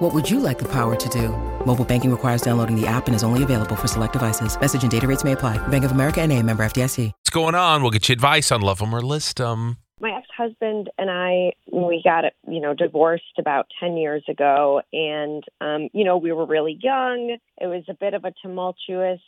What would you like the power to do? Mobile banking requires downloading the app and is only available for select devices. Message and data rates may apply. Bank of America and a member FDIC. What's going on? We'll get you advice on Love them or List them. my ex-husband and I we got you know divorced about 10 years ago and um you know we were really young it was a bit of a tumultuous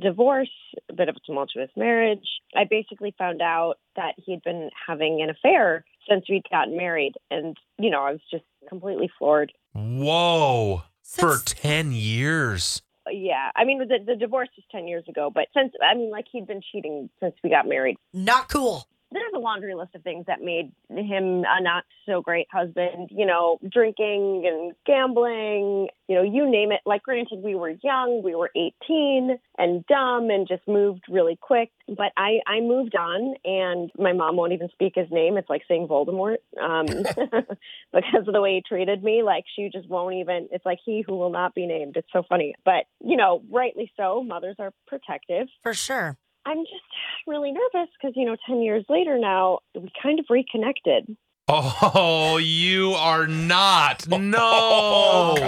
divorce a bit of a tumultuous marriage i basically found out that he'd been having an affair since we'd gotten married and you know i was just completely floored Whoa. For 10 years. yeah i mean the, the divorce was 10 years ago but since i mean like he'd been cheating since we got married Not cool. There's a laundry list of things that made him a not so great husband, you know, drinking and gambling, you know, you name it. Like, granted, we were young, we were 18 and dumb and just moved really quick. But I, I moved on, and my mom won't even speak his name. It's like saying Voldemort um, because of the way he treated me. Like, she just won't even, it's like he who will not be named. It's so funny. But, you know, rightly so. Mothers are protective. For sure. I'm just really nervous because, you know, 10 years later now, we kind of reconnected. Oh, you are not. No. come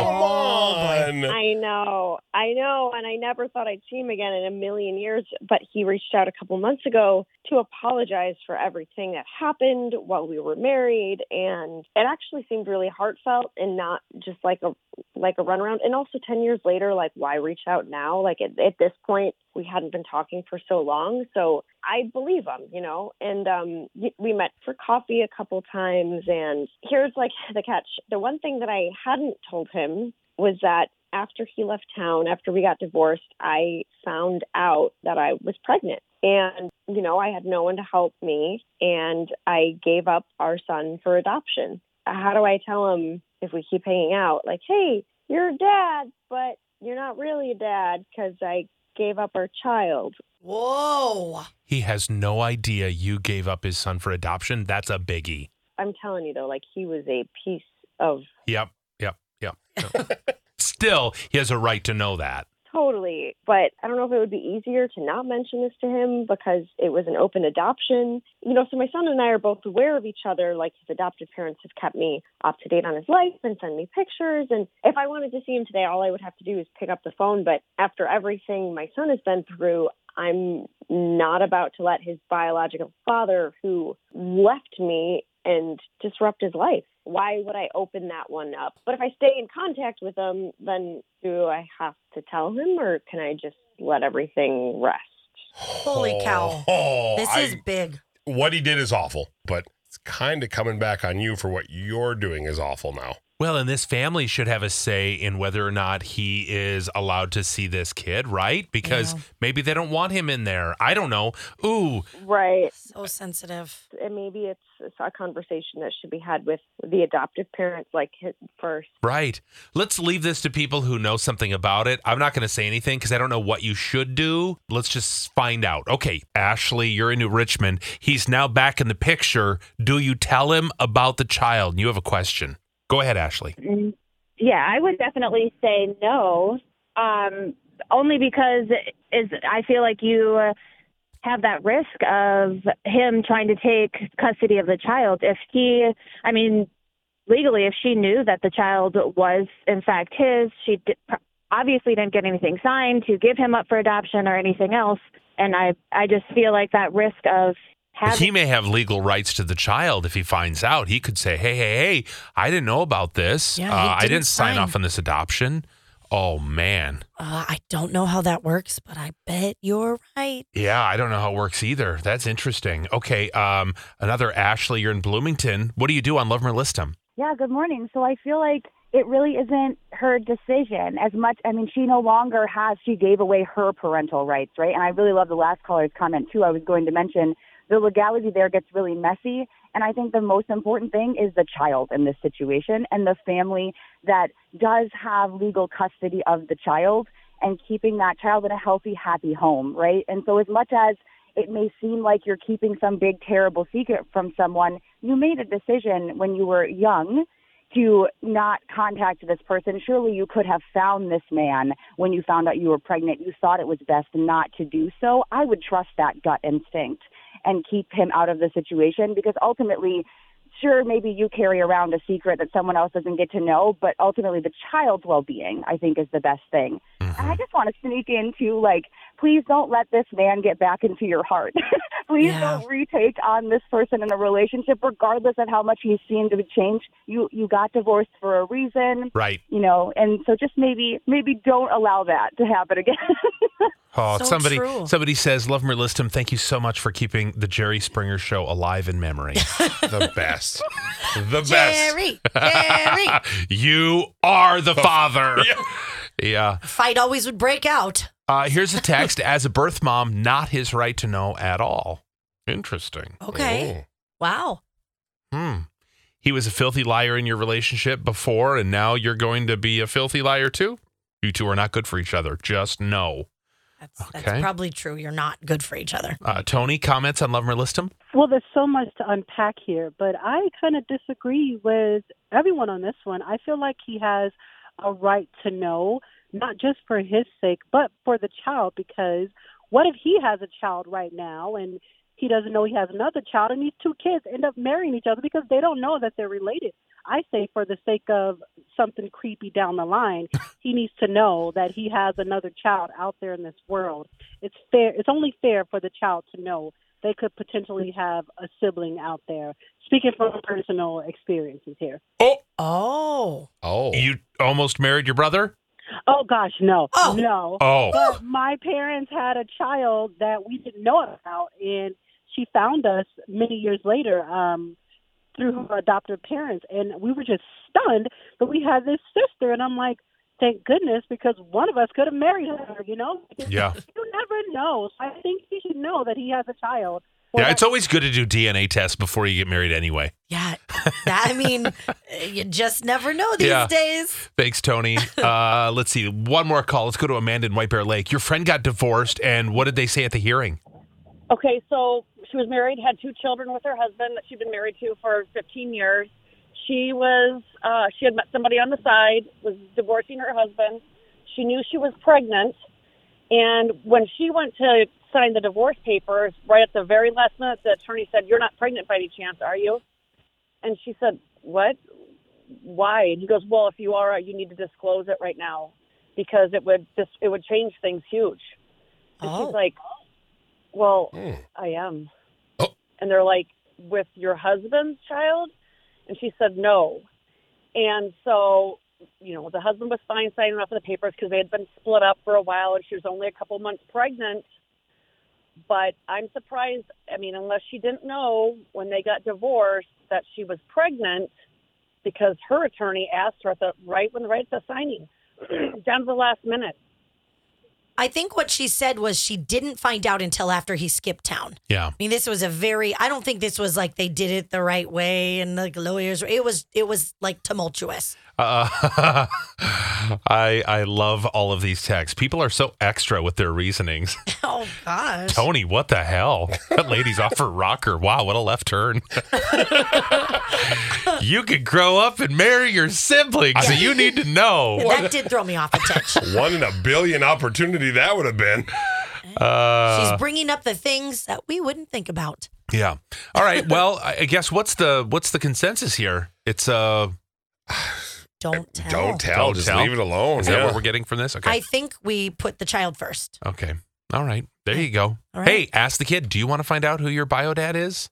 on. I know, I know. And I never thought I'd see him again in a million years. But he reached out a couple months ago to apologize for everything that happened while we were married. And it actually seemed really heartfelt and not just like a like a runaround. And also 10 years later, like, why reach out now? Like, at, at this point, we hadn't been talking for so long. So I believe him, you know. And um, we met for coffee a couple times. And here's like the catch the one thing that I hadn't told him was that after he left town, after we got divorced, I found out that I was pregnant. And, you know, I had no one to help me. And I gave up our son for adoption. How do I tell him if we keep hanging out, like, hey, you're a dad, but you're not really a dad because I gave up our child? Whoa. He has no idea you gave up his son for adoption. That's a biggie. I'm telling you, though, like, he was a piece of Yep. Yep. Yep. yep. Still, he has a right to know that. Totally. But I don't know if it would be easier to not mention this to him because it was an open adoption. You know, so my son and I are both aware of each other. Like his adoptive parents have kept me up to date on his life and send me pictures. And if I wanted to see him today, all I would have to do is pick up the phone. But after everything my son has been through, I'm not about to let his biological father, who left me, and disrupt his life. Why would I open that one up? But if I stay in contact with him, then do I have to tell him or can I just let everything rest? Holy cow. Oh, oh This I- is big. what he did is awful, but it's kind of coming back on you for what you're doing is awful now. Well, and this family should have a say in whether or not he is allowed to see this kid, right? Because Yeah. maybe they don't want him in there. I don't know. Ooh, Right. So sensitive. And maybe it's, it's a conversation that should be had with the adoptive parents, like first. right. Let's leave this to people who know something about it. I'm not going to say anything because I don't know what you should do. Let's just find out. Okay, Ashley, you're in New Richmond. He's now back in the picture. Do you tell him about the child? You have a question. Go ahead, Ashley. Yeah, I would definitely say no. Um, only because is I feel like you uh, have that risk of him trying to take custody of the child. If he, I mean, legally, if she knew that the child was in fact his, she did, obviously didn't get anything signed to give him up for adoption or anything else. And I, I just feel like that risk of having he may have legal rights to the child if he finds out. He could say, "Hey, hey, hey! I didn't know about this. Yeah, uh, I didn't didn't sign sign." off on this adoption." Oh man, Uh, I don't know how that works, but I bet you're right. yeah, I don't know how it works either. That's interesting. Okay, um, another Ashley, you're in Bloomington. What do you do on Love 'em or List 'em? Yeah, good morning. So I feel like it really isn't her decision as much. I mean, she no longer has, she gave away her parental rights, right? And I really love the last caller's comment, too. I was going to mention the legality there gets really messy. And I think the most important thing is the child in this situation and the family that does have legal custody of the child and keeping that child in a healthy, happy home, right? And so as much as it may seem like you're keeping some big, terrible secret from someone. You made a decision when you were young to not contact this person. Surely you could have found this man when you found out you were pregnant. You thought it was best not to do so. I would trust that gut instinct and keep him out of the situation because ultimately, sure, maybe you carry around a secret that someone else doesn't get to know, but ultimately the child's well being, I think, is the best thing. And I mm-hmm. just want to sneak into like, please don't let this man get back into your heart. please Yeah. don't retake on this person in a relationship, regardless of how much he seemed to change. You you got divorced for a reason, Right. you know, and so just maybe maybe don't allow that to happen again. Oh, So somebody true. somebody says, Love 'em or List 'em, thank you so much for keeping the Jerry Springer show alive in memory. The best. The best. Jerry, Jerry. you are the father. yeah. Fight always would break out. Uh, here's a text as a birth mom, not his right to know at all. Interesting. Okay. Wow. Hmm. He was a filthy liar in your relationship before, and now you're going to be a filthy liar too? You two are not good for each other. Just know. That's, Okay. that's probably true. You're not good for each other. Uh, Tony, comments on Love 'em or List 'em? Well, there's so much to unpack here, but I kind of disagree with everyone on this one. I feel like he has a right to know, not just for his sake, but for the child, because what if he has a child right now and he doesn't know he has another child and these two kids end up marrying each other because they don't know that they're related? I say for the sake of something creepy down the line, he needs to know that he has another child out there in this world. It's fair. It's only fair for the child to know they could potentially have a sibling out there. Speaking from personal experiences here. Oh, Oh. Oh. you almost married your brother? Oh gosh, no, Oh. no. Oh. But my parents had a child that we didn't know about, and she found us many years later um, through her adoptive parents, and we were just stunned that we had this sister. And I'm like, thank goodness, because one of us could have married her. You know? Yeah. You never know. So I think he should know that he has a child. Yeah, it's always good to do DNA tests before you get married anyway. Yeah. That, I mean, you just never know these Yeah. days. Thanks, Tony. Uh, let's see. One more call. Let's go to Amanda in White Bear Lake. Your friend got divorced, and what did they say at the hearing? Okay, so she was married, had two children with her husband that she'd been married to for 15 years. She was, uh, she had met somebody on the side, was divorcing her husband. She knew she was pregnant. And when she went to sign the divorce papers, right at the very last minute, the attorney said, You're not pregnant by any chance, are you? And she said, What? Why? And he goes, Well, if you are, you need to disclose it right now because it would just, it would change things huge. And Oh. she's like, Well, Hmm. I am. Oh. And they're like, with your husband's child? And she said, no. And so, you know, the husband was fine signing off on the papers because they had been split up for a while and she was only a couple months pregnant. But I'm surprised, I mean, unless she didn't know when they got divorced that she was pregnant because her attorney asked her at the right when right at the signing, down to the last minute. I think what she said was she didn't find out until after he skipped town. Yeah. I mean, this was a very. I don't think this was like they did it the right way and like lawyers. It was. It was like tumultuous. Uh, I I love all of these texts. People are so extra with their reasonings. Oh gosh. Tony, what the hell? That lady's off her rocker. Wow, what a left turn. you could grow up and marry your siblings, so you need to know. that did throw me off a touch. One in a billion opportunity that would have been. Uh, She's bringing up the things that we wouldn't think about. yeah. All right. Well, I I guess what's the what's the consensus here? It's uh, Don't tell. Don't tell. Don't just tell. leave it alone. is that what we're getting from this? Okay. I think we put the child first. okay. All right. There you go. All right. Hey, ask the kid. Do you want to find out who your bio dad is?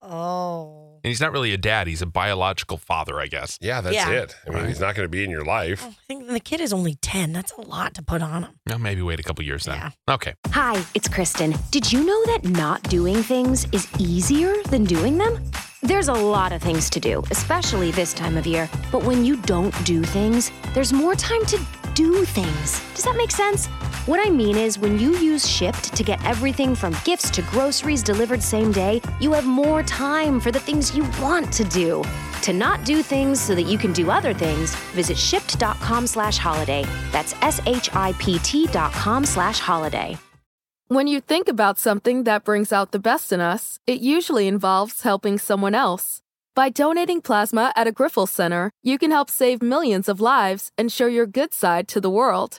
Oh. And he's not really a dad. He's a biological father, I guess. yeah, that's Yeah. it. I mean, Right. he's not going to be in your life. I think the kid is only 10. That's a lot to put on him. Well, maybe wait a couple years then. Yeah. Okay. Hi, it's Kristen. Did you know that not doing things is easier than doing them? There's a lot of things to do, especially this time of year. But when you don't do things, there's more time to do things. Does that make sense? What I mean is, when you use Shipt to get everything from gifts to groceries delivered same day, you have more time for the things you want to do. To not do things so that you can do other things, visit shipt.com slash holiday. That's S H I P T dot com slash holiday. When you think about something that brings out the best in us, it usually involves helping someone else. By donating plasma at a Grifols Center, you can help save millions of lives and show your good side to the world.